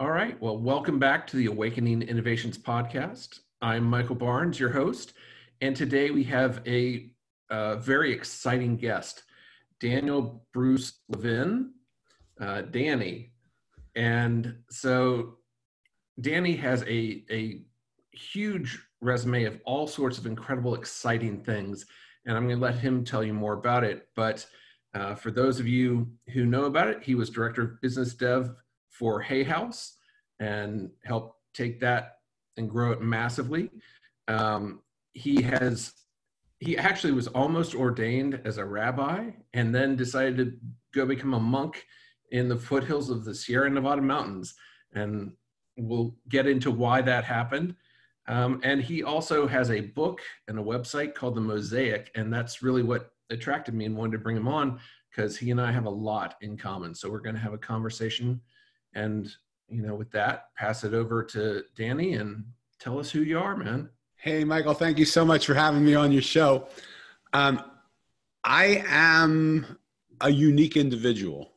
All right. Well, welcome back to the Awakening Innovations podcast. I'm Michael Barnes, your host, and today we have a, a very exciting guest, Daniel Bruce Levin, uh, Danny. And so Danny has a, a huge resume of all sorts of incredible, exciting things, and I'm going to let him tell you more about it. But uh, for those of you who know about it, he was director of business dev for Hay House and helped take that and grow it massively. Um, he has he actually was almost ordained as a rabbi and then decided to go become a monk in the foothills of the Sierra Nevada mountains. And we'll get into why that happened. Um, and he also has a book and a website called The Mosaic. And that's really what attracted me and wanted to bring him on because he and I have a lot in common. So we're going to have a conversation and, you know, with that, pass it over to Danny and tell us who you are, man. Hey, Michael, thank you so much for having me on your show. Um, I am a unique individual.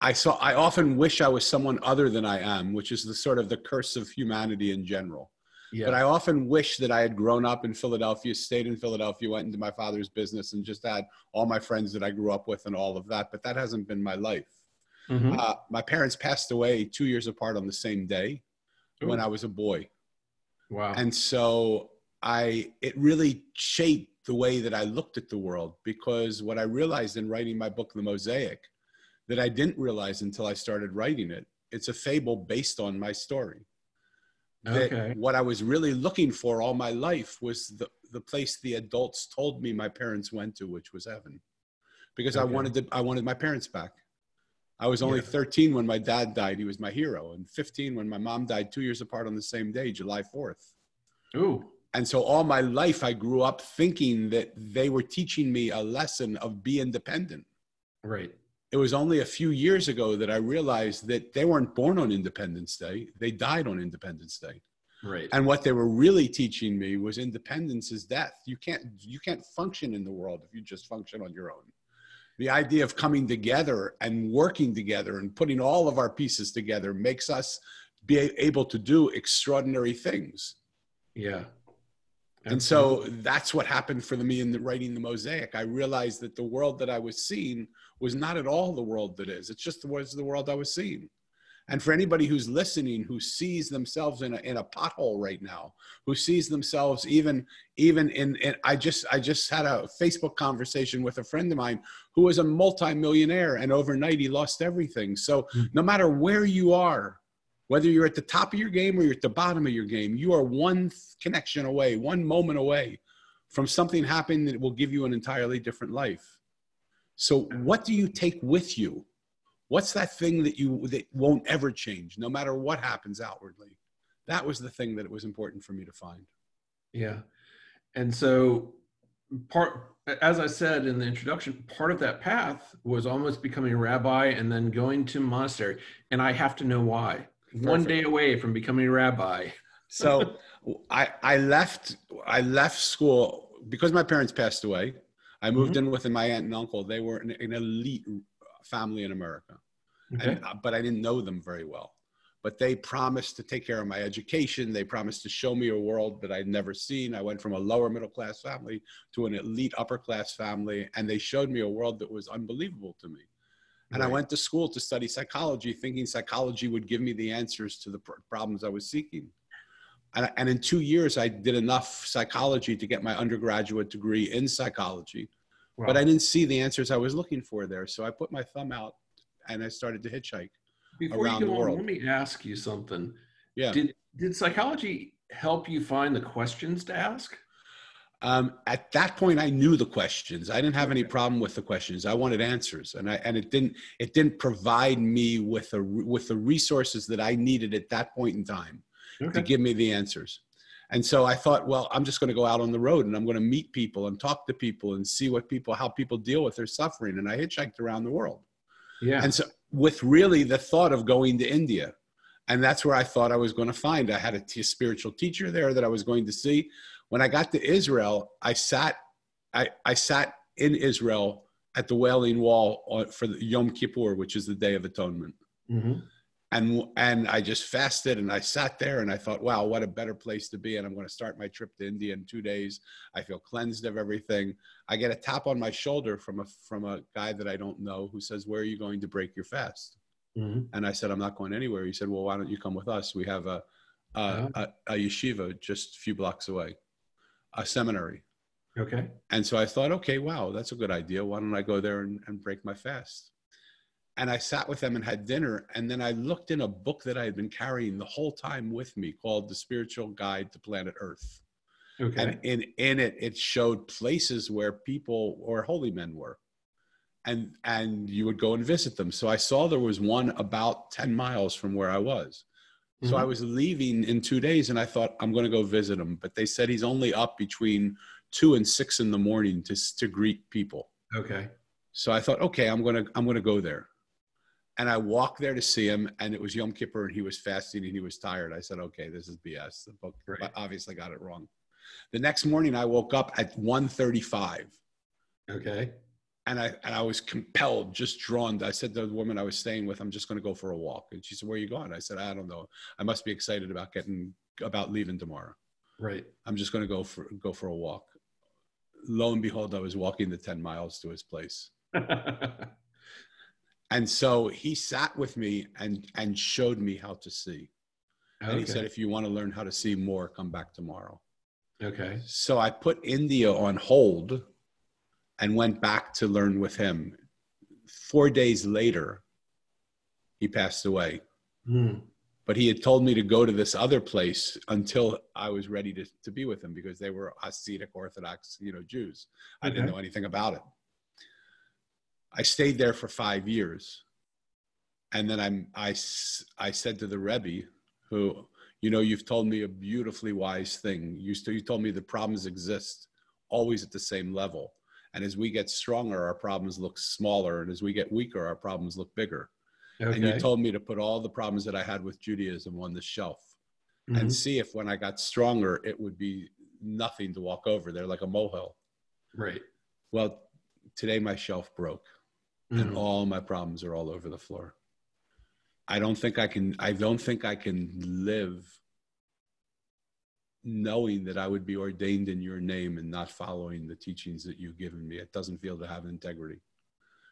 I saw I often wish I was someone other than I am, which is the sort of the curse of humanity in general. Yeah. But I often wish that I had grown up in Philadelphia, stayed in Philadelphia, went into my father's business, and just had all my friends that I grew up with and all of that. But that hasn't been my life. Mm-hmm. Uh, my parents passed away two years apart on the same day Ooh. when I was a boy. Wow. And so I, it really shaped the way that I looked at the world because what I realized in writing my book, The Mosaic, that I didn't realize until I started writing it, it's a fable based on my story. Okay. What I was really looking for all my life was the, the place the adults told me my parents went to, which was heaven. Because okay. I wanted to, I wanted my parents back. I was only yeah. 13 when my dad died. He was my hero. And 15 when my mom died two years apart on the same day, July 4th. Ooh. And so all my life, I grew up thinking that they were teaching me a lesson of be independent. Right. It was only a few years ago that I realized that they weren't born on Independence Day. They died on Independence Day. Right. And what they were really teaching me was independence is death. You can't you can't function in the world if you just function on your own the idea of coming together and working together and putting all of our pieces together makes us be able to do extraordinary things. Yeah. Absolutely. And so that's what happened for me in the, writing the mosaic. I realized that the world that I was seeing was not at all the world that is. It's just was the world I was seeing. And for anybody who's listening, who sees themselves in a, in a pothole right now, who sees themselves even even in, in I just I just had a Facebook conversation with a friend of mine who was a multimillionaire and overnight he lost everything. So mm-hmm. no matter where you are, whether you're at the top of your game or you're at the bottom of your game, you are one connection away, one moment away from something happening that will give you an entirely different life. So what do you take with you? What's that thing that you that won't ever change no matter what happens outwardly? That was the thing that it was important for me to find. Yeah. And so part as i said in the introduction part of that path was almost becoming a rabbi and then going to monastery. And i have to know why. Perfect. one day away from becoming a rabbi. So i i left i left school because my parents passed away i moved mm-hmm. in with my aunt and uncle. They were an, an elite family in America. Okay. And, but I didn't know them very well. But they promised to take care of my education. They promised to show me a world that I'd never seen. I went from a lower middle class family to an elite upper class family, and they showed me a world that was unbelievable to me. And right. I went to school to study psychology, thinking psychology would give me the answers to the pr- problems I was seeking. And, and in two years, I did enough psychology to get my undergraduate degree in psychology Wow. But I didn't see the answers I was looking for there. So I put my thumb out and I started to hitchhike Before around you go the world. On, let me ask you something. Yeah. Did, did psychology help you find the questions to ask? Um, at that point, I knew the questions. I didn't have any problem with the questions. I wanted answers, and I and it didn't it didn't provide me with a with the resources that I needed at that point in time okay. to give me the answers. And so I thought, well, I'm just going to go out on the road and I'm going to meet people and talk to people and see what people, how people deal with their suffering. And I hitchhiked around the world. Yeah. And so with really the thought of going to India. And that's where I thought I was going to find. I had a t- spiritual teacher there that I was going to see. When I got to Israel, I sat, I, I sat in Israel at the Wailing Wall for the Yom Kippur, which is the Day of Atonement. Mm-hmm. And and I just fasted and I sat there and I thought, wow, what a better place to be. And I'm going to start my trip to India in two days. I feel cleansed of everything. I get a tap on my shoulder from a from a guy that I don't know who says, "Where are you going to break your fast?" Mm-hmm. And I said, "I'm not going anywhere." He said, "Well, why don't you come with us? We have a a, uh-huh. a, a yeshiva just a few blocks away, a seminary." Okay. And so I thought, okay, wow, that's a good idea. Why don't I go there and, and break my fast? And I sat with them and had dinner. And then I looked in a book that I had been carrying the whole time with me called The Spiritual Guide to Planet Earth. Okay. And in, in it, it showed places where people or holy men were. And, and you would go and visit them. So I saw there was one about 10 miles from where I was. So mm-hmm. I was leaving in two days and I thought, I'm going to go visit him. But they said he's only up between two and six in the morning to, to greet people. Okay. So I thought, okay, I'm going to, I'm going to go there. And I walked there to see him, and it was Yom Kippur, and he was fasting and he was tired. I said, "Okay, this is BS." The book right. obviously got it wrong. The next morning, I woke up at 1.35. Okay. And I and I was compelled, just drawn. I said to the woman I was staying with, "I'm just going to go for a walk." And she said, "Where are you going?" I said, "I don't know. I must be excited about getting about leaving tomorrow." Right. I'm just going to go for go for a walk. Lo and behold, I was walking the 10 miles to his place. And so he sat with me and and showed me how to see. Okay. And he said, if you want to learn how to see more, come back tomorrow. Okay. So I put India on hold and went back to learn with him. Four days later, he passed away. Mm. But he had told me to go to this other place until I was ready to, to be with him because they were Hasidic Orthodox, you know, Jews. I didn't know anything about it. I stayed there for five years. And then I'm, I, I said to the Rebbe, who, you know, you've told me a beautifully wise thing. You, you told me the problems exist always at the same level. And as we get stronger, our problems look smaller. And as we get weaker, our problems look bigger. Okay. And you told me to put all the problems that I had with Judaism on the shelf mm-hmm. and see if when I got stronger, it would be nothing to walk over. They're like a molehill. Right. Well, today my shelf broke mm-hmm. and all my problems are all over the floor. I don't think I can I don't think I can live knowing that I would be ordained in your name and not following the teachings that you've given me. It doesn't feel to have integrity.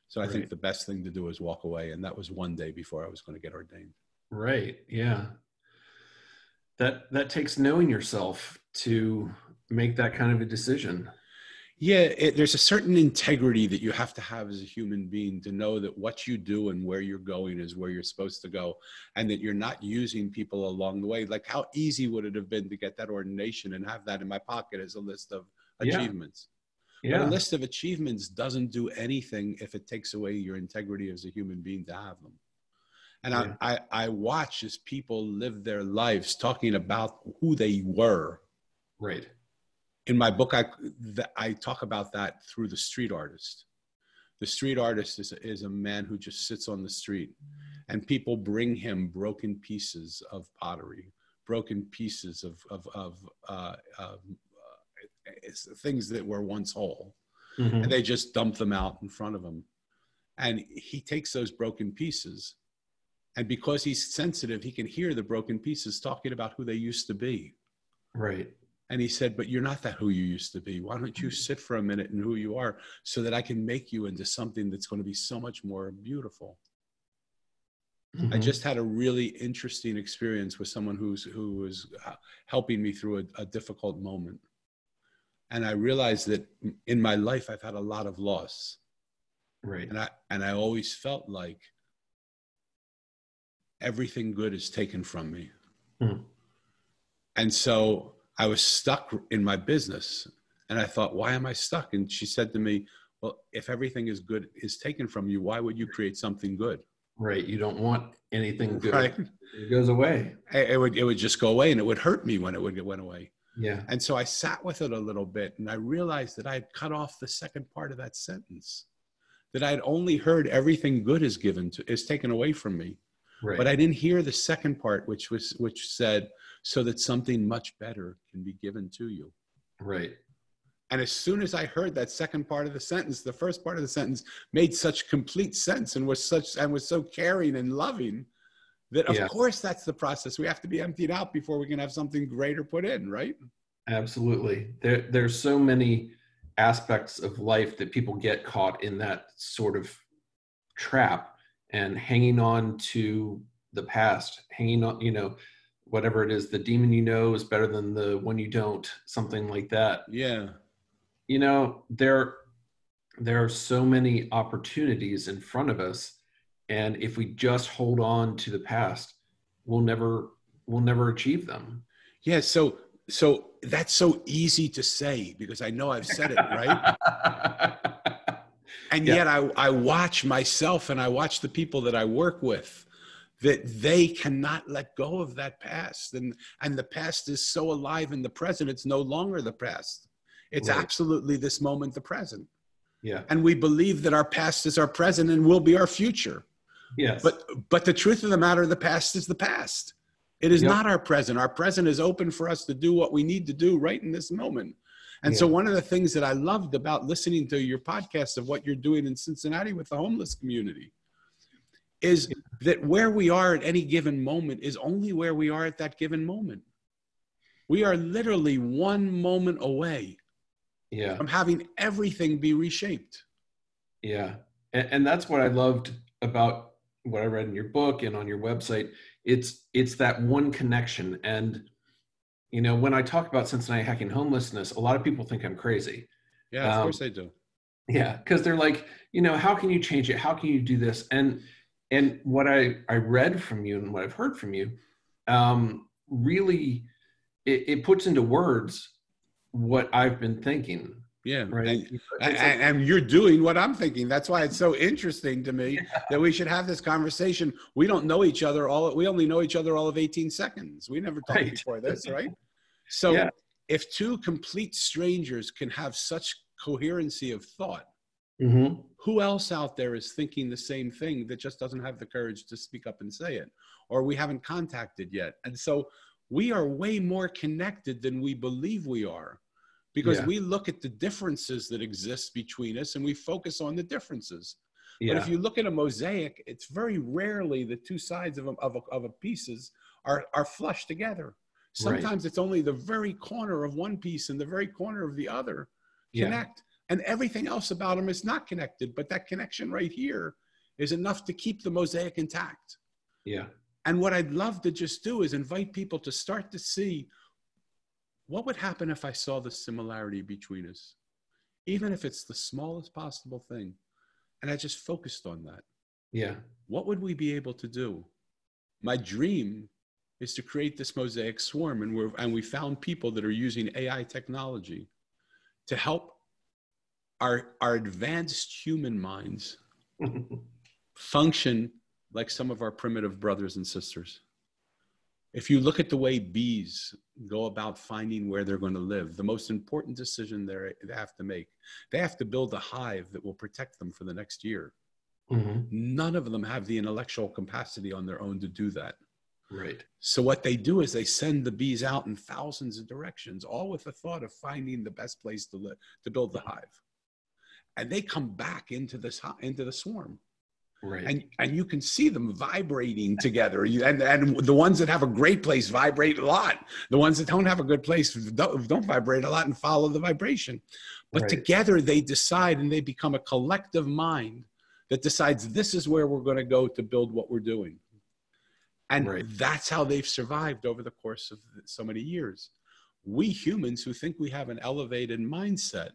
So I right. think the best thing to do is walk away. And that was one day before I was going to get ordained. Right. Yeah. That that takes knowing yourself to make that kind of a decision. Yeah, it, there's a certain integrity that you have to have as a human being to know that what you do and where you're going is where you're supposed to go, and that you're not using people along the way. Like, how easy would it have been to get that ordination and have that in my pocket as a list of achievements? Yeah. But a list of achievements doesn't do anything if it takes away your integrity as a human being to have them. And yeah. I, I, I watch as people live their lives talking about who they were. Right in my book, I, I talk about that through the street artist. The street artist is, is a man who just sits on the street and people bring him broken pieces of pottery, broken pieces of, of, of uh, uh, things that were once whole. Mm-hmm. And they just dump them out in front of him. And he takes those broken pieces. And because he's sensitive, he can hear the broken pieces talking about who they used to be. Right. And he said, But you're not that who you used to be. Why don't you mm-hmm. sit for a minute and who you are so that I can make you into something that's going to be so much more beautiful? Mm-hmm. I just had a really interesting experience with someone who's who was uh, helping me through a, a difficult moment. And I realized that in my life I've had a lot of loss. Right. And I and I always felt like everything good is taken from me. Mm. And so I was stuck in my business. And I thought, why am I stuck? And she said to me, well, if everything is good is taken from you, why would you create something good? Right. You don't want anything good. Right. It goes away. It would, it would just go away and it would hurt me when it would, it went away. Yeah. And so I sat with it a little bit and I realized that I had cut off the second part of that sentence, that I had only heard everything good is given to, is taken away from me. Right. But I didn't hear the second part, which was, which said, so that something much better can be given to you. Right. And as soon as I heard that second part of the sentence, the first part of the sentence made such complete sense and was such and was so caring and loving that of Yeah. course that's the process. We have to be emptied out before we can have something greater put in, right? Absolutely. There, there's so many aspects of life that people get caught in that sort of trap and hanging on to the past, hanging on, you know, whatever it is, the demon you know is better than the one you don't, something like that. Yeah. You know, there, there are so many opportunities in front of us. And if we just hold on to the past, we'll never, we'll never achieve them. Yeah. So so that's so easy to say because I know I've said it, right? and Yeah. yet I, I watch myself and I watch the people that I work with that they cannot let go of that past. And and the past is so alive in the present, it's no longer the past. It's Right. absolutely this moment, the present. yeah. And we believe that our past is our present and will be our future. Yes. But but the truth of the matter, the past is the past. It is Yep. not our present. Our present is open for us to do what we need to do right in this moment. And so one of the things that I loved about listening to your podcast of what you're doing in Cincinnati with the homeless community is that where we are at any given moment is only where we are at that given moment. We are literally one moment away yeah. from having everything be reshaped. Yeah. And, and that's what I loved about what I read in your book and on your website. It's it's that one connection. And you know, when I talk about Cincinnati hacking homelessness, a lot of people think I'm crazy. Yeah, of Um, course they do. Yeah, because they're like, you know, how can you change it? How can you do this? And and what I I read from you and what I've heard from you, um, really, it, it puts into words what I've been thinking. Yeah. Right. And- like- and- you're doing what I'm thinking. That's why it's so interesting to me that we should have this conversation. We don't know each other all. We only know each other all of 18 seconds. We never talked Right. before this, right? So Yeah. if two complete strangers can have such coherency of thought, Mhm. who else out there is thinking the same thing that just doesn't have the courage to speak up and say it, or we haven't contacted yet? And so we are way more connected than we believe we are because Yeah. we look at the differences that exist between us and we focus on the differences. Yeah. But if you look at a mosaic, it's very rarely the two sides of a, of a, of a pieces are, are flushed together. Right. Sometimes it's only the very corner of one piece and the very corner of the other Yeah. And everything else about them is not connected, but that connection right here is enough to keep the mosaic intact. yeah. And what I'd love to just do is invite people to start to see what would happen if I saw the similarity between us, even if it's the smallest possible thing. And I just focused on that. Yeah. What would we be able to do? My dream is to create this mosaic swarm, and, we're, and we found people that are using AI technology to help our, our advanced human minds function like some of our primitive brothers and sisters. If you look at the way bees go about finding where they're going to live, the most important decision they're- have to make, they have to build a hive that will protect them for the next year. Mhm. None of them have the intellectual capacity on their own to do that. Right. So what they do is they send the bees out in thousands of directions, all with the thought of finding the best place to live, to build the hive. And they come back into this into the swarm Right. and and you can see them vibrating together and and the ones that have a great place vibrate a lot the ones that don't have a good place don't, don't vibrate a lot and follow the vibration but Right. together they decide and they become a collective mind that decides this is where we're going to go to build what we're doing and Right. that's how they've survived over the course of so many years we humans who think we have an elevated mindset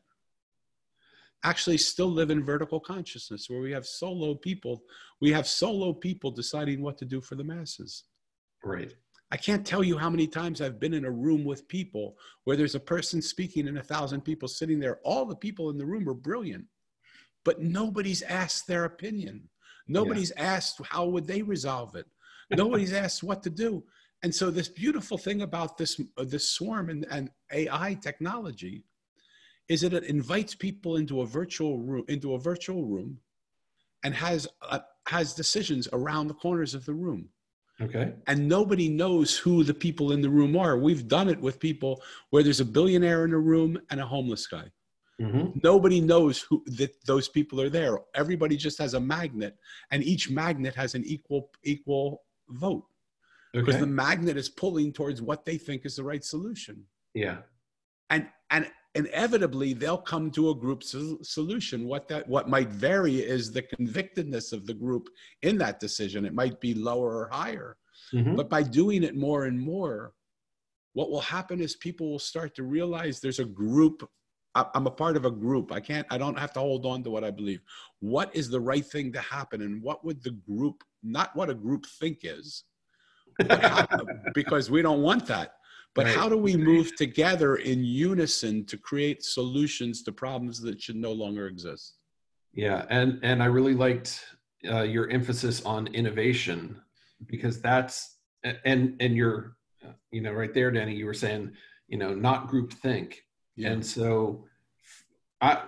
actually still live in vertical consciousness where we have solo people we have solo people deciding what to do for the masses. Right. i can't tell you how many times i've been in a room with people where there's a person speaking and a thousand people sitting there. All the people in the room are brilliant but nobody's asked their opinion. Nobody's asked how would they resolve it. Nobody's asked what to do. And so this beautiful thing about this uh, this swarm and, and ai technology is that it invites people into a virtual room into a virtual room and has uh, has decisions around the corners of the room. Okay. and nobody knows who the people in the room are. We've done it with people where there's a billionaire in a room and a homeless guy. Hmm nobody knows who that those people are there. Everybody just has a magnet and each magnet has an equal equal vote. Because the magnet is pulling towards what they think is the right solution. Yeah. And and inevitably they'll come to a group solution. What that what might vary is the convictedness of the group in that decision. It might be lower or higher. Mm-hmm. But by doing it more and more, what will happen is people will start to realize there's a group i'm a part of a group i can't i don't have to hold on to what i believe what is the right thing to happen and what would the group not what a group think is because we don't want that but right. how do we move together in unison to create solutions to problems that should no longer exist yeah and and i really liked uh, your emphasis on innovation because that's and and your you know, right there, Danny, you were saying, you know, not group think. Yeah. And so I,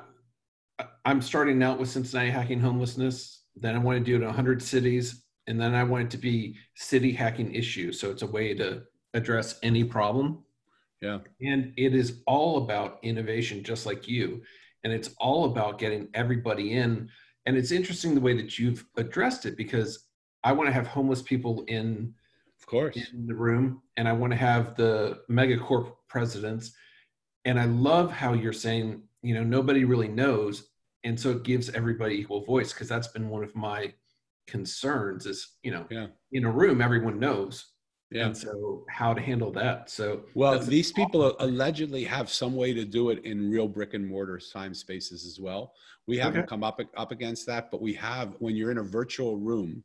I'm starting out with Cincinnati hacking homelessness. Then I want to do it in 100 cities. And then I want it to be city hacking issues. So it's a way to address any problem. Yeah. And it is all about innovation, just like you. And it's all about getting everybody in. And it's interesting the way that you've addressed it because I want to have homeless people in of course in the room and i want to have the megacorp presidents and i love how you're saying you know nobody really knows and so it gives everybody equal voice because that's been one of my concerns is you know yeah. in a room everyone knows yeah. And so how to handle that. So well, these people allegedly have some way to do it in real brick and mortar time spaces as well. We haven't okay. come up up against that, but we have when you're in a virtual room,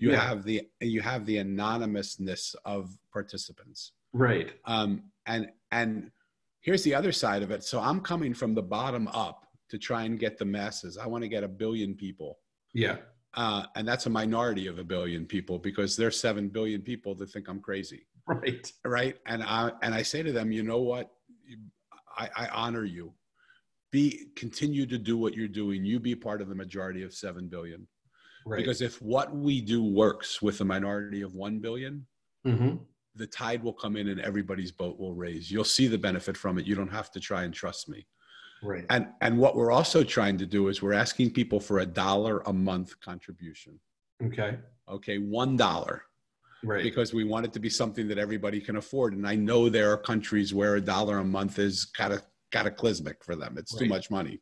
you yeah. have the you have the anonymousness of participants right um, and and here's the other side of it so i'm coming from the bottom up to try and get the masses i want to get a billion people yeah uh, and that's a minority of a billion people because there's seven billion people that think i'm crazy right right and i and i say to them you know what i, I honor you be continue to do what you're doing you be part of the majority of 7 billion Right. Because if what we do works with a minority of 1 billion, mm-hmm. the tide will come in and everybody's boat will raise. You'll see the benefit from it. You don't have to try and trust me. Right. And and what we're also trying to do is we're asking people for a dollar a month contribution. Okay. Okay, one dollar. Right. Because we want it to be something that everybody can afford. And I know there are countries where a dollar a month is kind of cataclysmic for them. It's right. too much money.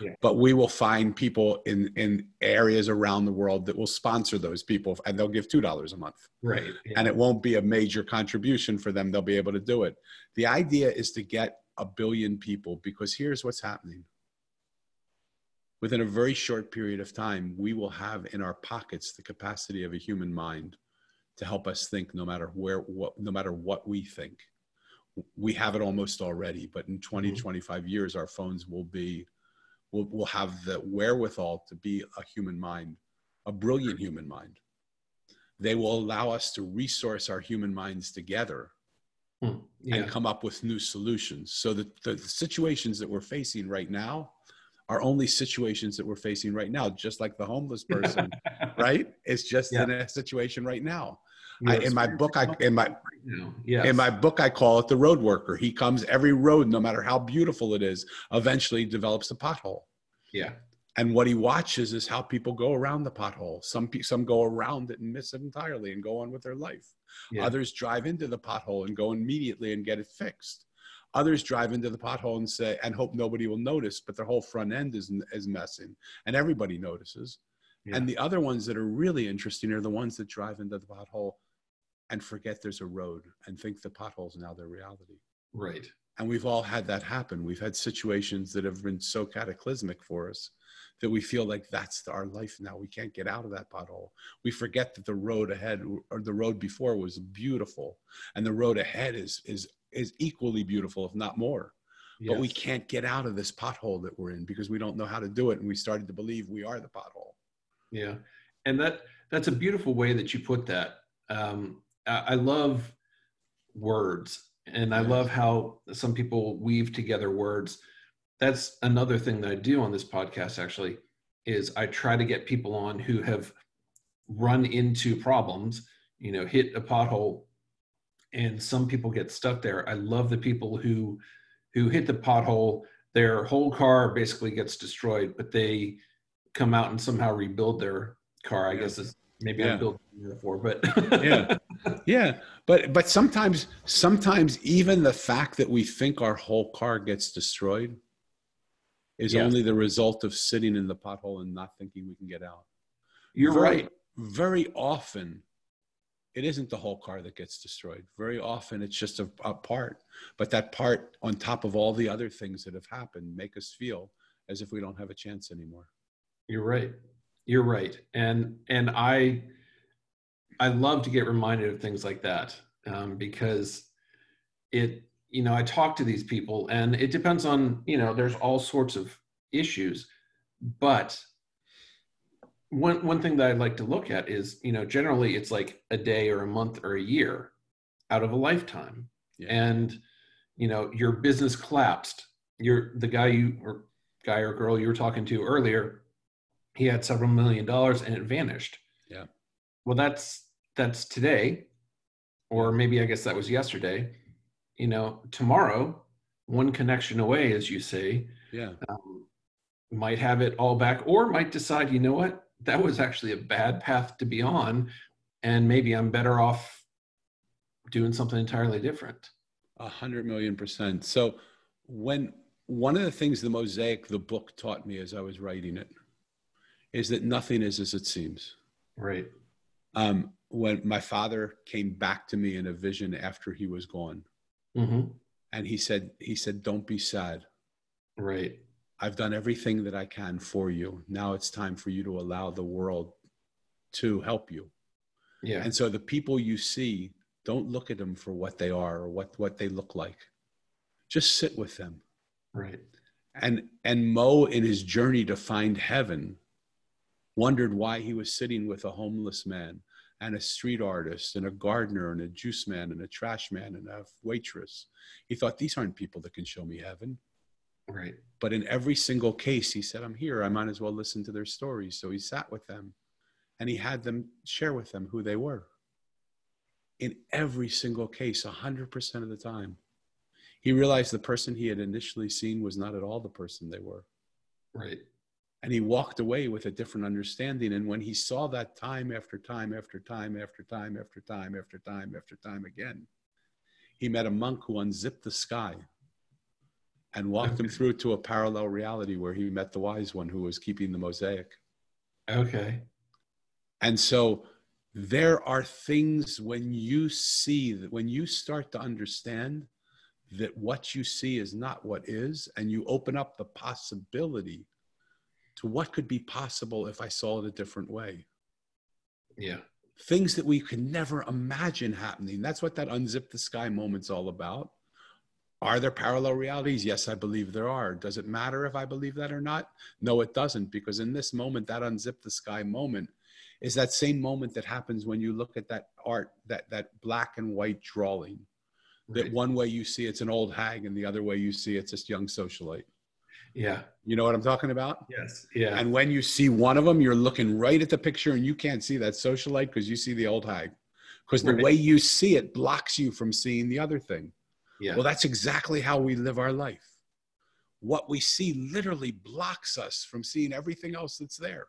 Yeah. But we will find people in in areas around the world that will sponsor those people, and they'll give two dollars a month. Right. Yeah. And it won't be a major contribution for them. They'll be able to do it. The idea is to get a billion people because here's what's happening. Within a very short period of time, we will have in our pockets the capacity of a human mind to help us think no matter where what no matter what we think we have it almost already, but in 20, mm-hmm. 25 years, our phones will be, will will have the wherewithal to be a human mind, a brilliant human mind. They will allow us to resource our human minds together mm, yeah. and come up with new solutions. So the, the situations that we're facing right now are only situations that we're facing right now, just like the homeless person, right? It's just yeah. in a situation right now. I, in my book, I in my yes. in my book I call it the road worker. He comes every road, no matter how beautiful it is, eventually develops a pothole. Yeah. And what he watches is how people go around the pothole. Some some go around it and miss it entirely and go on with their life. Yeah. Others drive into the pothole and go immediately and get it fixed. Others drive into the pothole and say and hope nobody will notice, but their whole front end is is messing, and everybody notices. Yeah. And the other ones that are really interesting are the ones that drive into the pothole and forget there's a road and think the potholes now their reality. Right. And we've all had that happen. We've had situations that have been so cataclysmic for us that we feel like that's our life now. We can't get out of that pothole. We forget that the road ahead or the road before was beautiful, and the road ahead is is is equally beautiful, if not more. Yes. But we can't get out of this pothole that we're in because we don't know how to do it, and we started to believe we are the pothole. Yeah, and that that's a beautiful way that you put that. Um, I love words and I love how some people weave together words. That's another thing that I do on this podcast actually is I try to get people on who have run into problems, you know, hit a pothole and some people get stuck there. I love the people who who hit the pothole, their whole car basically gets destroyed, but they come out and somehow rebuild their car, I guess is maybe Yeah. I'm building a metaphor, but Yeah. yeah but but sometimes sometimes even the fact that we think our whole car gets destroyed is Yes. only the result of sitting in the pothole and not thinking we can get out you're very, right. very often it isn't the whole car that gets destroyed very often it's just a, a part but that part on top of all the other things that have happened make us feel as if we don't have a chance anymore You're right. You're right. And and I I love to get reminded of things like that um, because it you know I talk to these people and it depends on you know there's all sorts of issues, but one one thing that I like to look at is you know generally it's like a day or a month or a year out of a lifetime, Yeah. and you know your business collapsed. You're the guy you or guy or girl you were talking to earlier he had several million dollars and it vanished. Yeah. Well, that's that's today, or maybe I guess that was yesterday. You know, tomorrow, one connection away, as you say, yeah um, might have it all back, or might decide, you know what, that was actually a bad path to be on, and maybe I'm better off doing something entirely different. A hundred million percent. So when one of the things the mosaic, the book taught me as I was writing it, is that nothing is as it seems. Right. Um, when my father came back to me in a vision after he was gone, hmm and he said, he said, "Don't be sad. Right. I've done everything that I can for you. Now it's time for you to allow the world to help you." Yeah. And so the people you see, don't look at them for what they are or what what they look like. Just sit with them. right. and and Mo in his journey to find heaven wondered why he was sitting with a homeless man and a street artist and a gardener and a juice man and a trash man and a waitress. He thought these aren't people that can show me heaven. Right. But in every single case, he said, I'm here. I might as well listen to their stories. So he sat with them and he had them share with them who they were. In every single case, 100% of the time, he realized the person he had initially seen was not at all the person they were. Right. And he walked away with a different understanding. And when he saw that time after time after time after time after time after time after time again, he met a monk who unzipped the sky and walked him through to a parallel reality where he met the wise one who was keeping the mosaic. Okay. And so there are things when you see that when you start to understand that what you see is not what is, and you open up the possibility to what could be possible if I saw it a different way. Yeah. Things that we could never imagine happening. That's what that unzip the sky moment's all about. Are there parallel realities? Yes, I believe there are. Does it matter if I believe that or not? No, it doesn't, because in this moment, that unzip the sky moment is that same moment that happens when you look at that art, that that black and white drawing. That one way you see it's an old hag, and the other way you see it's this young socialite. Yeah. You know what I'm talking about? Yes. Yeah. And when you see one of them, you're looking right at the picture, and you can't see that socialite because you see the old hag. Because the Right. way you see it blocks you from seeing the other thing. yeah. Well, that's exactly how we live our life. What we see literally blocks us from seeing everything else that's there.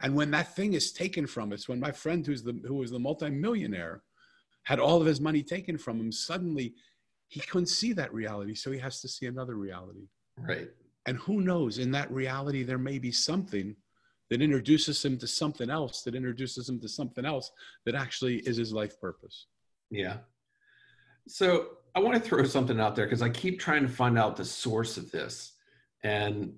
And when that thing is taken from us, when my friend who's the who was the multimillionaire had all of his money taken from him, suddenly he couldn't see that reality, so he has to see another reality. Right. And who knows, in that reality, there may be something that introduces him to something else, that introduces him to something else that actually is his life purpose. Yeah. So I want to throw something out there because I keep trying to find out the source of this. And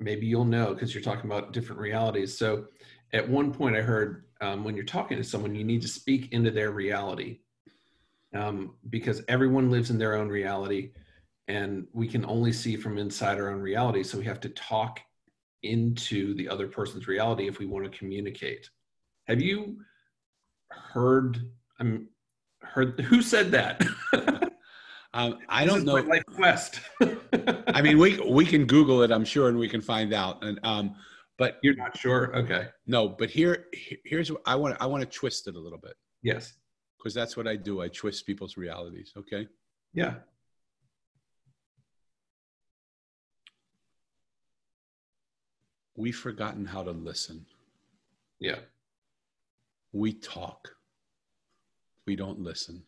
maybe you'll know because you're talking about different realities. So at one point, I heard um, when you're talking to someone, you need to speak into their reality um, because everyone lives in their own reality and we can only see from inside our own reality. So we have to talk into the other person's reality if we want to communicate. Have you heard? I'm heard. Who said that? Um, I don't know. life quest. I mean, we we can Google it, I'm sure, and we can find out. And um, but you're not sure. Okay. no, but here here's what I want. I want to twist it a little bit Yes. because that's what I do. I twist people's realities. Okay. Yeah. We've forgotten how to listen. Yeah. we talk, we don't listen.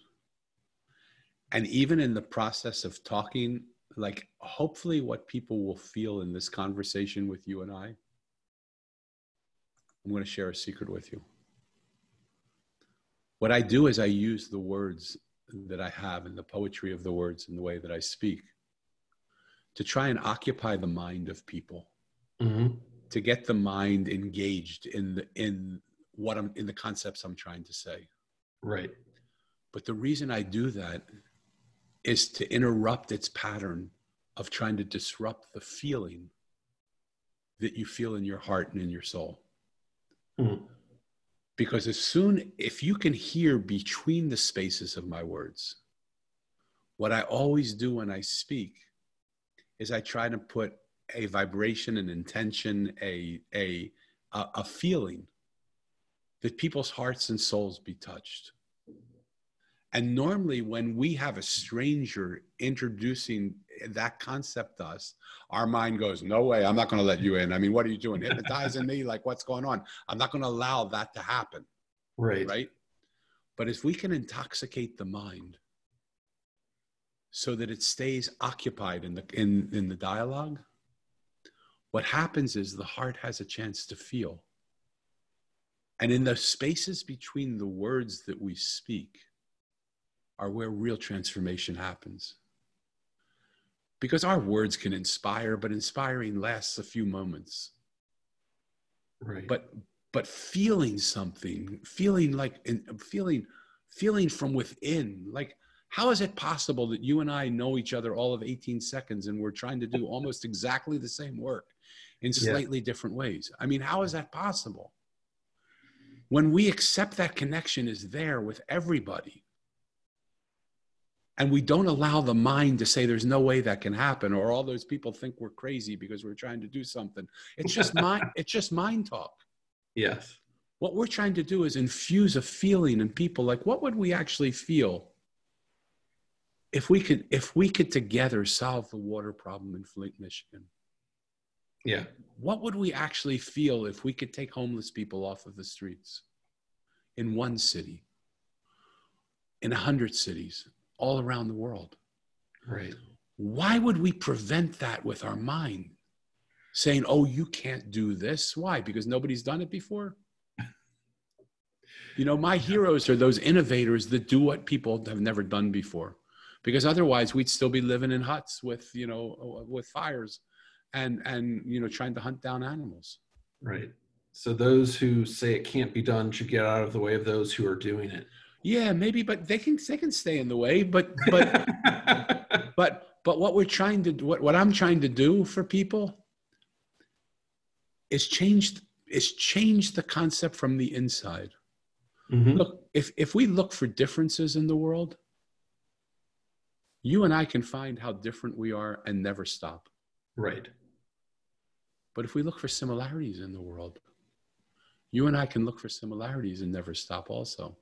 And even in the process of talking, like hopefully what people will feel in this conversation with you and I, I'm going to share a secret with you. What I do is I use the words that I have and the poetry of the words and the way that I speak to try and occupy the mind of people, mm-hmm. To get the mind engaged in the in what I'm in the concepts I'm trying to say. Right. But the reason I do that is to interrupt its pattern of trying to disrupt the feeling that you feel in your heart and in your soul. Mm-hmm. Because as soon, if you can hear between the spaces of my words, what I always do when I speak is I try to put a vibration, an intention, a, a, a, feeling that people's hearts and souls be touched. And normally, when we have a stranger introducing that concept to us, our mind goes, No way, I'm not going to let you in. I mean, what are you doing? Hypnotizing me? Like, what's going on? I'm not going to allow that to happen. Right. Right. But if we can intoxicate the mind so that it stays occupied in the, in, in the dialogue, what happens is the heart has a chance to feel. And in the spaces between the words that we speak, are where real transformation happens. Because our words can inspire, but inspiring lasts a few moments. Right. But but feeling something, feeling like feeling feeling from within, like how is it possible that you and I know each other all of 18 seconds and we're trying to do almost exactly the same work in slightly yeah. different ways? I mean, how is that possible? When we accept that connection is there with everybody, and we don't allow the mind to say there's no way that can happen or all those people think we're crazy because we're trying to do something it's just mind it's just mind talk yes what we're trying to do is infuse a feeling in people like what would we actually feel if we could if we could together solve the water problem in flint michigan yeah what would we actually feel if we could take homeless people off of the streets in one city in a hundred cities all around the world. Right. Why would we prevent that with our mind? Saying, oh, you can't do this. Why? Because nobody's done it before? You know, my heroes are those innovators that do what people have never done before. Because otherwise, we'd still be living in huts with, you know, uh, with fires and, and, you know, trying to hunt down animals. Right. So those who say it can't be done should get out of the way of those who are doing it yeah maybe but they can they can stay in the way but but but but what we're trying to do what, what i'm trying to do for people is change is change the concept from the inside mm-hmm. look if if we look for differences in the world you and i can find how different we are and never stop right but if we look for similarities in the world you and i can look for similarities and never stop also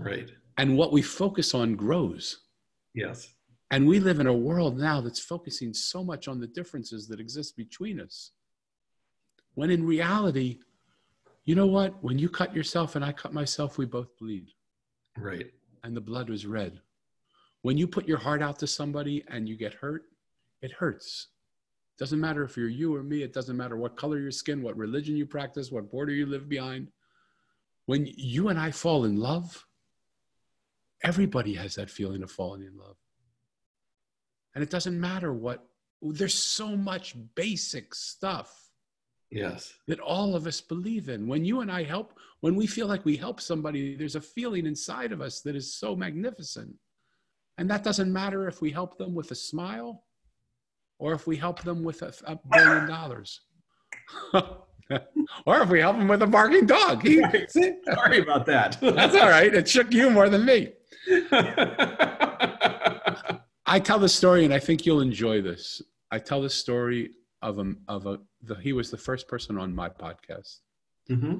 Right. And what we focus on grows. Yes. And we live in a world now that's focusing so much on the differences that exist between us. When in reality, you know what? When you cut yourself and I cut myself, we both bleed. Right. And the blood was red. When you put your heart out to somebody and you get hurt, it hurts. Doesn't matter if you're you or me, it doesn't matter what color your skin, what religion you practice, what border you live behind. When you and I fall in love, Everybody has that feeling of falling in love. And it doesn't matter what, there's so much basic stuff. Yes. That all of us believe in. When you and I help, when we feel like we help somebody, there's a feeling inside of us that is so magnificent. And that doesn't matter if we help them with a smile or if we help them with a, a billion dollars. or if we help them with a barking dog. He, Sorry about that. That's all right. It shook you more than me. I tell the story, and I think you'll enjoy this. I tell the story of a of a. The, he was the first person on my podcast. Mm-hmm.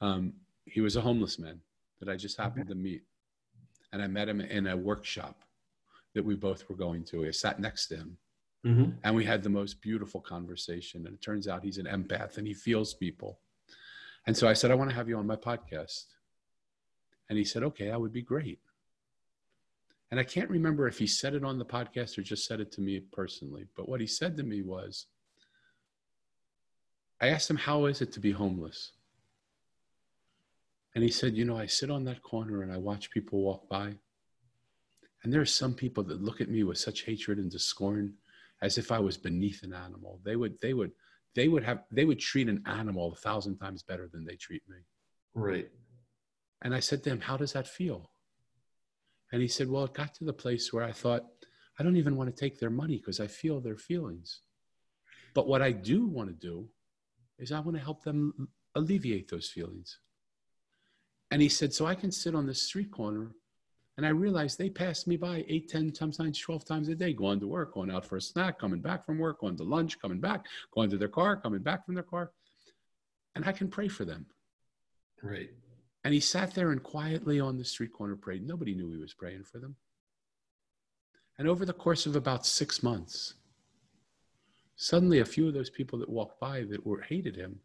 Um, he was a homeless man that I just happened to meet, and I met him in a workshop that we both were going to. I sat next to him, mm-hmm. and we had the most beautiful conversation. And it turns out he's an empath and he feels people. And so I said, I want to have you on my podcast. And he said, Okay, that would be great. And I can't remember if he said it on the podcast or just said it to me personally. But what he said to me was, I asked him, How is it to be homeless? And he said, You know, I sit on that corner and I watch people walk by. And there are some people that look at me with such hatred and scorn as if I was beneath an animal. They would, they would, they would have, they would treat an animal a thousand times better than they treat me. Right. And I said to him, How does that feel? And he said, Well, it got to the place where I thought, I don't even want to take their money because I feel their feelings. But what I do want to do is I want to help them alleviate those feelings. And he said, So I can sit on this street corner and I realized they passed me by eight, 10, sometimes 12 times a day, going to work, going out for a snack, coming back from work, going to lunch, coming back, going to their car, coming back from their car. And I can pray for them. Right. And he sat there and quietly on the street corner prayed. Nobody knew he was praying for them. And over the course of about six months, suddenly a few of those people that walked by that were hated him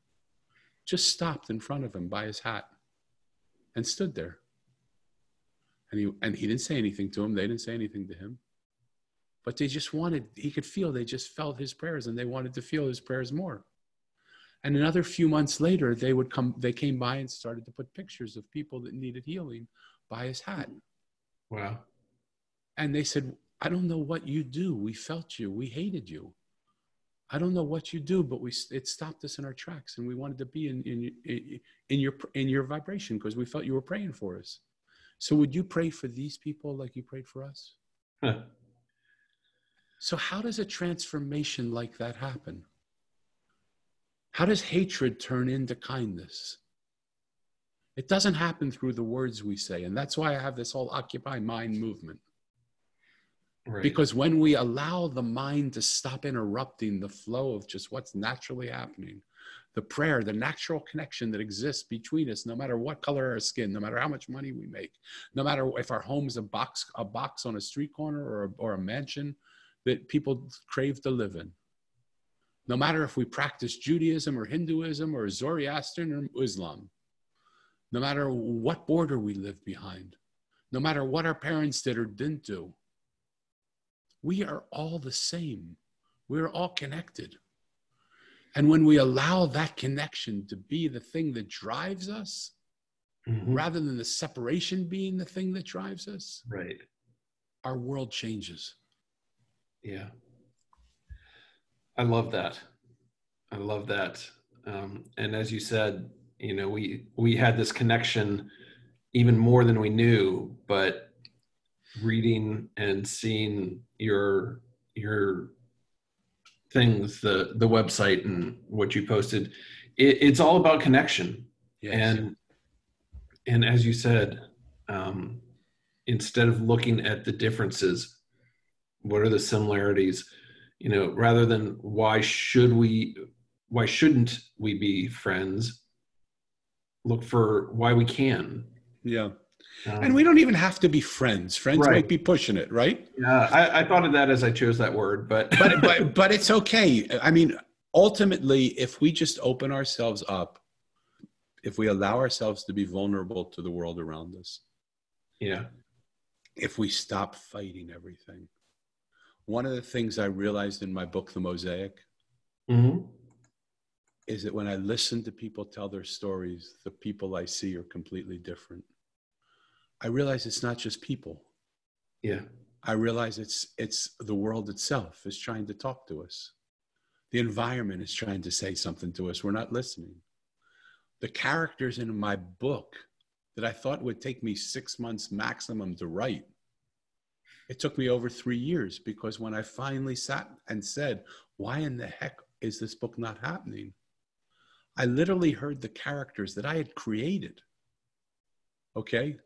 just stopped in front of him by his hat and stood there. And he, and he didn't say anything to him. They didn't say anything to him. But they just wanted, he could feel, they just felt his prayers and they wanted to feel his prayers more. And another few months later, they would come, they came by and started to put pictures of people that needed healing by his hat. Wow. And they said, I don't know what you do. We felt you. We hated you. I don't know what you do, but we it stopped us in our tracks, and we wanted to be in in in your in your vibration because we felt you were praying for us. So would you pray for these people like you prayed for us? Huh. So how does a transformation like that happen? How does hatred turn into kindness? It doesn't happen through the words we say, and that's why I have this whole occupy mind movement. Right. Because when we allow the mind to stop interrupting the flow of just what's naturally happening, the prayer, the natural connection that exists between us, no matter what color our skin, no matter how much money we make, no matter if our home's a box, a box on a street corner or a, or a mansion that people crave to live in. No matter if we practice Judaism or Hinduism or Zoroastrian or Islam, no matter what border we live behind, no matter what our parents did or didn't do, we are all the same. We're all connected. And when we allow that connection to be the thing that drives us, Mhm. rather than the separation being the thing that drives us, Right. our world changes. Yeah. I love that. I love that. Um, and as you said, you know, we we had this connection even more than we knew, but reading and seeing your your things, the the website and what you posted, it, it's all about connection. And and as you said, um, instead of looking at the differences, what are the similarities? You know, rather than why should we, why shouldn't we be friends? Look for why we can. yeah. Um, And we don't even have to be friends. Friends Right. might be pushing it, right? yeah, I, I thought of that as I chose that word, but But but but it's okay. I mean, ultimately, if we just open ourselves up, if we allow ourselves to be vulnerable to the world around us, yeah, if we stop fighting everything. One of the things I realized in my book, The Mosaic, hmm is that when I listen to people tell their stories, the people I see are completely different. I realize it's not just people. yeah, I realize it's it's the world itself is trying to talk to us. The environment is trying to say something to us. We're not listening. The characters in my book that I thought would take me six months maximum to write, it took me over three years because when I finally sat and said, Why in the heck is this book not happening? I literally heard the characters that I had created. Okay?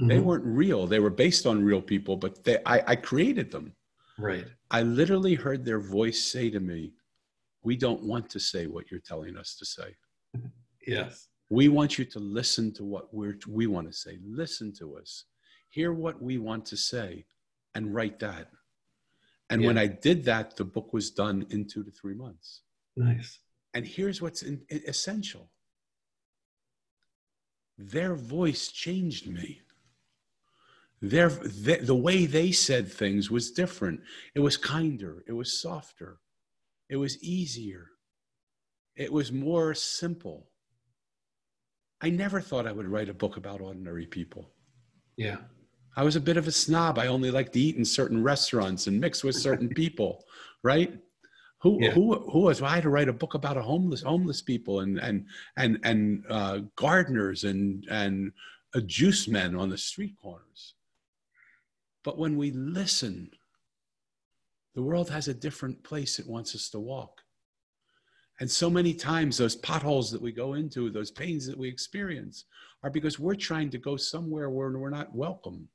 They Mhm. weren't real. They were based on real people, but they, I, I created them. right, I literally heard their voice say to me, We don't want to say what you're telling us to say. yes, We want you to listen to what we're, we want to say. Listen to us. Hear what we want to say and write that. And when I did that, the book was done in two to three months. nice, And here's what's in, essential their voice changed me. Their, the, the way they said things was different. It was kinder, it was softer, it was easier, it was more simple. I never thought I would write a book about ordinary people. Yeah. I was a bit of a snob. I only liked to eat in certain restaurants and mix with certain people, right? Who, yeah. who, who was I to write a book about a homeless homeless people and and and and uh, gardeners and and a juice men on the street corners? But when we listen, the world has a different place it wants us to walk. And so many times, those potholes that we go into, those pains that we experience, are because we're trying to go somewhere where we're not welcome.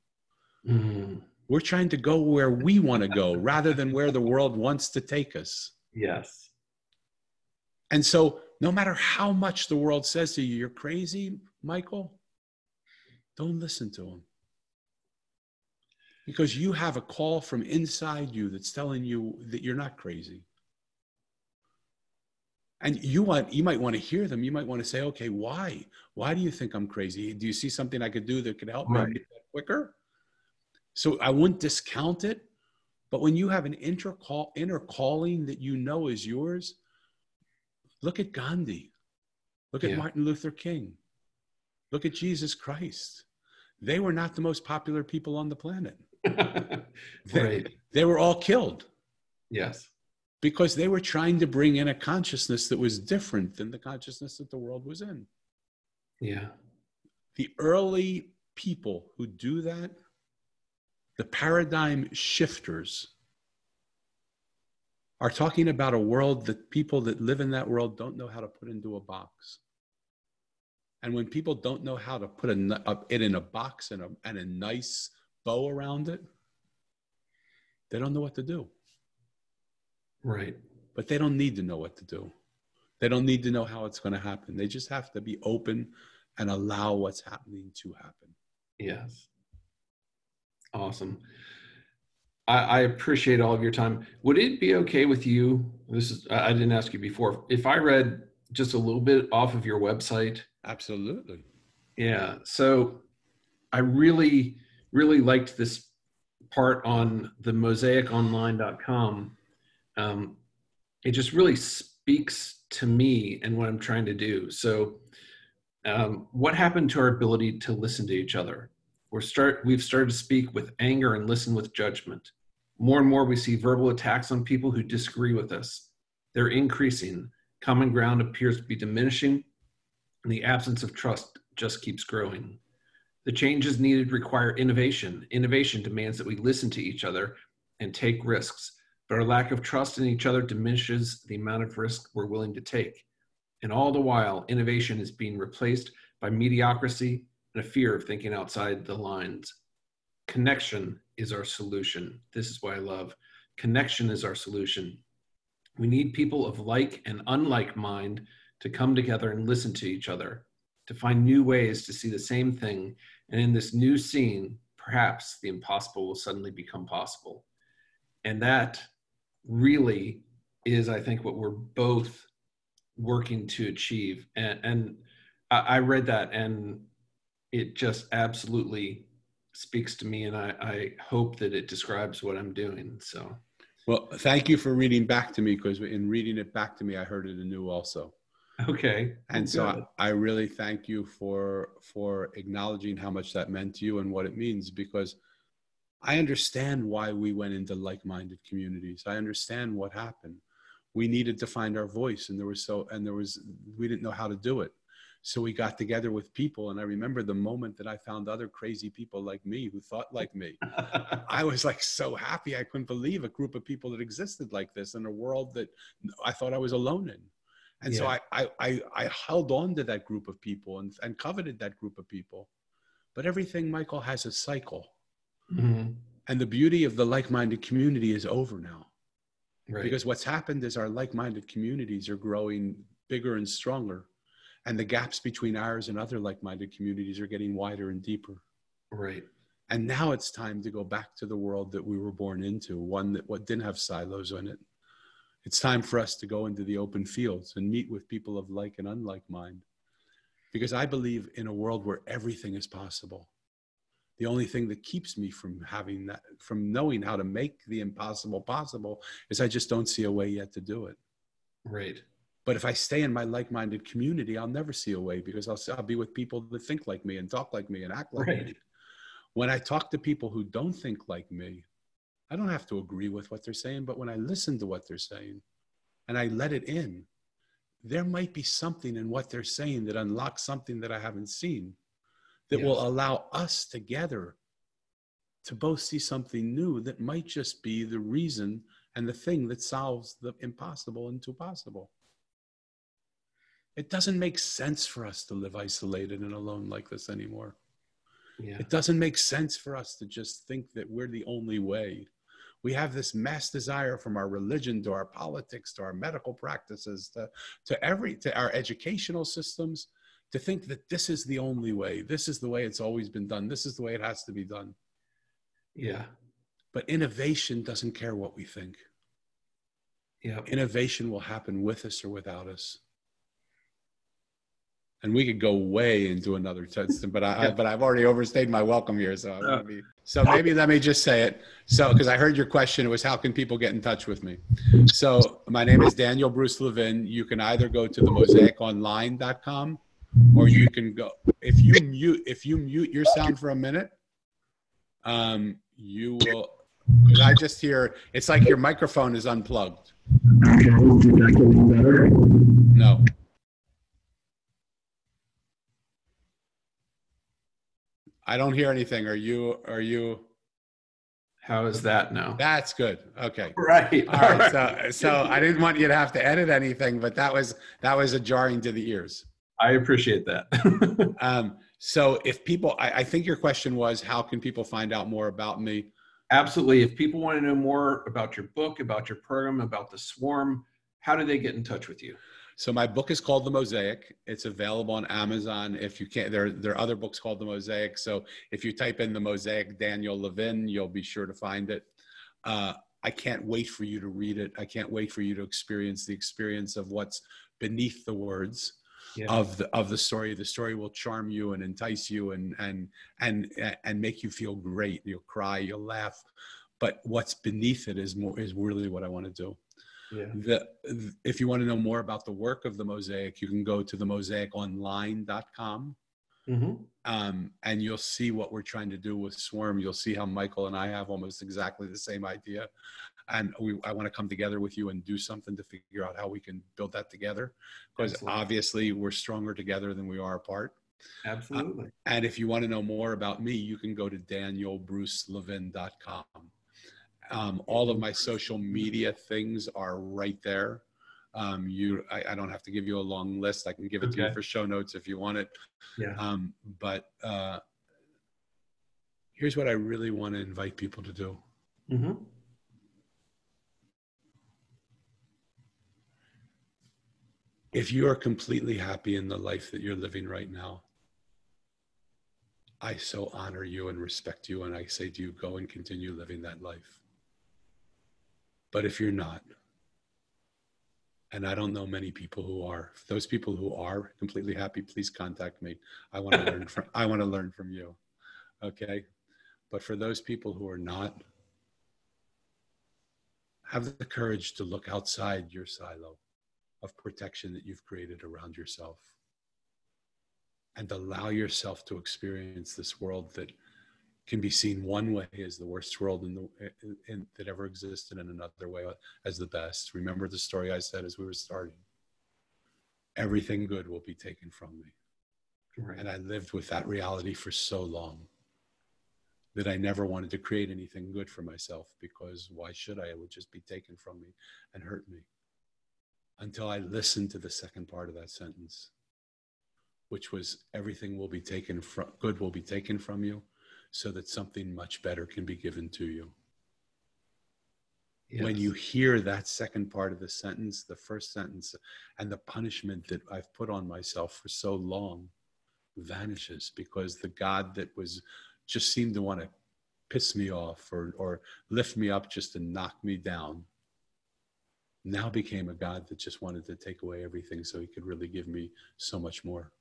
Mm. We're trying to go where we want to go rather than where the world wants to take us. Yes. And so, no matter how much the world says to you, you're crazy, Michael, don't listen to them because you have a call from inside you that's telling you that you're not crazy. And you want you might want to hear them. You might want to say okay why? Why do you think i'm crazy? Do you see something i could do that could help right. me quicker? So i wouldn't discount it but when you have an inner call inner calling that you know is yours look at gandhi. Look at yeah. martin luther king. Look at jesus christ. They were not the most popular people on the planet they, right. they were all killed. Yes. Because they were trying to bring in a consciousness that was different than the consciousness that the world was in. Yeah. The early people who do that, the paradigm shifters, are talking about a world that people that live in that world don't know how to put into a box. And when people don't know how to put a, a, it in a box and a, and a nice bow around it, they don't know what to do. Right. But they don't need to know what to do. They don't need to know how it's going to happen. They just have to be open and allow what's happening to happen. Yes. Awesome. I, I appreciate all of your time. Would it be okay with you? This is I didn't ask you before. If I read just a little bit off of your website. Absolutely. Yeah. So I really really liked this part on the mosaiconline.com. Um, it just really speaks to me and what I'm trying to do. So, um, what happened to our ability to listen to each other? We're start, we've started to speak with anger and listen with judgment. More and more, we see verbal attacks on people who disagree with us. They're increasing. Common ground appears to be diminishing, and the absence of trust just keeps growing. The changes needed require innovation. Innovation demands that we listen to each other and take risks, but our lack of trust in each other diminishes the amount of risk we're willing to take. And all the while, innovation is being replaced by mediocrity and a fear of thinking outside the lines. Connection is our solution. This is why I love connection is our solution. We need people of like and unlike mind to come together and listen to each other to find new ways to see the same thing. And in this new scene, perhaps the impossible will suddenly become possible. And that really is, I think, what we're both working to achieve. And, and I, I read that and it just absolutely speaks to me. And I, I hope that it describes what I'm doing. So. Well, thank you for reading back to me because in reading it back to me, I heard it anew also. Okay. And so I, I, really thank you for for acknowledging how much that meant to you and what it means because I understand why we went into like-minded communities. I understand what happened. We needed to find our voice and there was so and there was we didn't know how to do it. So we got together with people and I remember the moment that I found other crazy people like me who thought like me. I was like so happy. I couldn't believe a group of people that existed like this in a world that I thought I was alone in. And yeah. so I, I, I, I held on to that group of people and, and coveted that group of people. But everything, Michael, has a cycle. Mm-hmm. And the beauty of the like minded community is over now. Right. Because what's happened is our like minded communities are growing bigger and stronger. And the gaps between ours and other like minded communities are getting wider and deeper. Right. And now it's time to go back to the world that we were born into, one that what didn't have silos in it, it's time for us to go into the open fields and meet with people of like and unlike mind. Because I believe in a world where everything is possible. The only thing that keeps me from having that, from knowing how to make the impossible possible, is I just don't see a way yet to do it. Right. But if I stay in my like-minded community, I'll never see a way because I'll, I'll be with people that think like me and talk like me and act like right. me. When I talk to people who don't think like me, I don't have to agree with what they're saying, but when I listen to what they're saying and I let it in, there might be something in what they're saying that unlocks something that I haven't seen that yes. will allow us together to both see something new that might just be the reason and the thing that solves the impossible into possible. It doesn't make sense for us to live isolated and alone like this anymore. Yeah. It doesn't make sense for us to just think that we're the only way. We have this mass desire from our religion to our politics to our medical practices to, to every to our educational systems to think that this is the only way. This is the way it's always been done. This is the way it has to be done. Yeah. But innovation doesn't care what we think. Yeah. Innovation will happen with us or without us and we could go way into another test, but I, yeah. but I've already overstayed my welcome here, so uh, be, so maybe let me just say it. So because I heard your question, it was how can people get in touch with me? So my name is Daniel Bruce Levin. You can either go to the mosaiconline.com or you can go if you mute if you mute your sound for a minute, um, you will. Because I just hear it's like your microphone is unplugged. Okay, No. I don't hear anything. Are you? Are you? How is that now? That's good. Okay. Right. All, right. So, so I didn't want you to have to edit anything, but that was that was a jarring to the ears. I appreciate that. um, so, if people, I, I think your question was, how can people find out more about me? Absolutely. If people want to know more about your book, about your program, about the swarm, how do they get in touch with you? So my book is called The Mosaic. It's available on Amazon. If you can't, there, there are other books called The Mosaic. So if you type in The Mosaic Daniel Levin, you'll be sure to find it. Uh, I can't wait for you to read it. I can't wait for you to experience the experience of what's beneath the words yeah. of the of the story. The story will charm you and entice you and and and and make you feel great. You'll cry, you'll laugh, but what's beneath it is more is really what I want to do. Yeah. The, if you want to know more about the work of the Mosaic, you can go to the mosaiconline.com. Mm-hmm. Um, and you'll see what we're trying to do with Swarm. You'll see how Michael and I have almost exactly the same idea. And we, I want to come together with you and do something to figure out how we can build that together. Because obviously, we're stronger together than we are apart. Absolutely. Uh, and if you want to know more about me, you can go to danielbrucelevin.com. Um, all of my social media things are right there. Um, you, I, I, don't have to give you a long list. I can give it okay. to you for show notes if you want it. Yeah. Um, but uh, here's what I really want to invite people to do. Mm-hmm. If you are completely happy in the life that you're living right now, I so honor you and respect you, and I say to you, go and continue living that life. But if you're not, and I don't know many people who are, those people who are completely happy, please contact me. I want to learn from I want to learn from you. Okay? But for those people who are not, have the courage to look outside your silo of protection that you've created around yourself and allow yourself to experience this world that can be seen one way as the worst world in the in, in, that ever existed, and another way as the best. Remember the story I said as we were starting. Everything good will be taken from me, right. and I lived with that reality for so long that I never wanted to create anything good for myself because why should I? It would just be taken from me and hurt me. Until I listened to the second part of that sentence, which was everything will be taken from good will be taken from you so that something much better can be given to you. Yes. When you hear that second part of the sentence, the first sentence, and the punishment that I've put on myself for so long vanishes because the God that was just seemed to want to piss me off or, or lift me up just to knock me down now became a God that just wanted to take away everything so he could really give me so much more.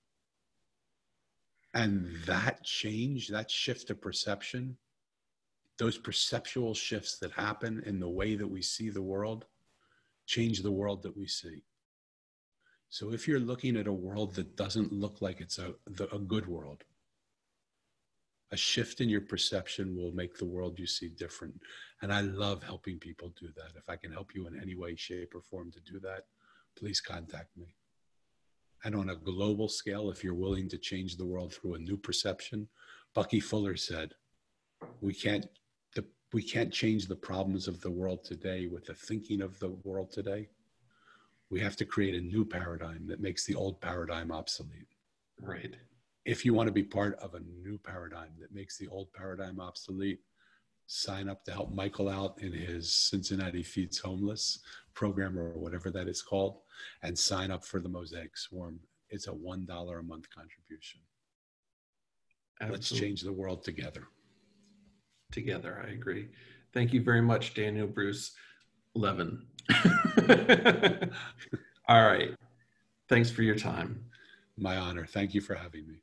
And that change, that shift of perception, those perceptual shifts that happen in the way that we see the world, change the world that we see. So if you're looking at a world that doesn't look like it's a, the, a good world, a shift in your perception will make the world you see different. And I love helping people do that. If I can help you in any way, shape, or form to do that, please contact me. And on a global scale, if you're willing to change the world through a new perception, Bucky Fuller said, we can't, the, we can't change the problems of the world today with the thinking of the world today. We have to create a new paradigm that makes the old paradigm obsolete. Right. If you want to be part of a new paradigm that makes the old paradigm obsolete, sign up to help Michael out in his Cincinnati Feeds Homeless program or whatever that is called, and sign up for the Mosaic Swarm. It's a $1 a month contribution. Absolutely. Let's change the world together. Together, I agree. Thank you very much, Daniel Bruce Levin. All right. Thanks for your time. My honor. Thank you for having me.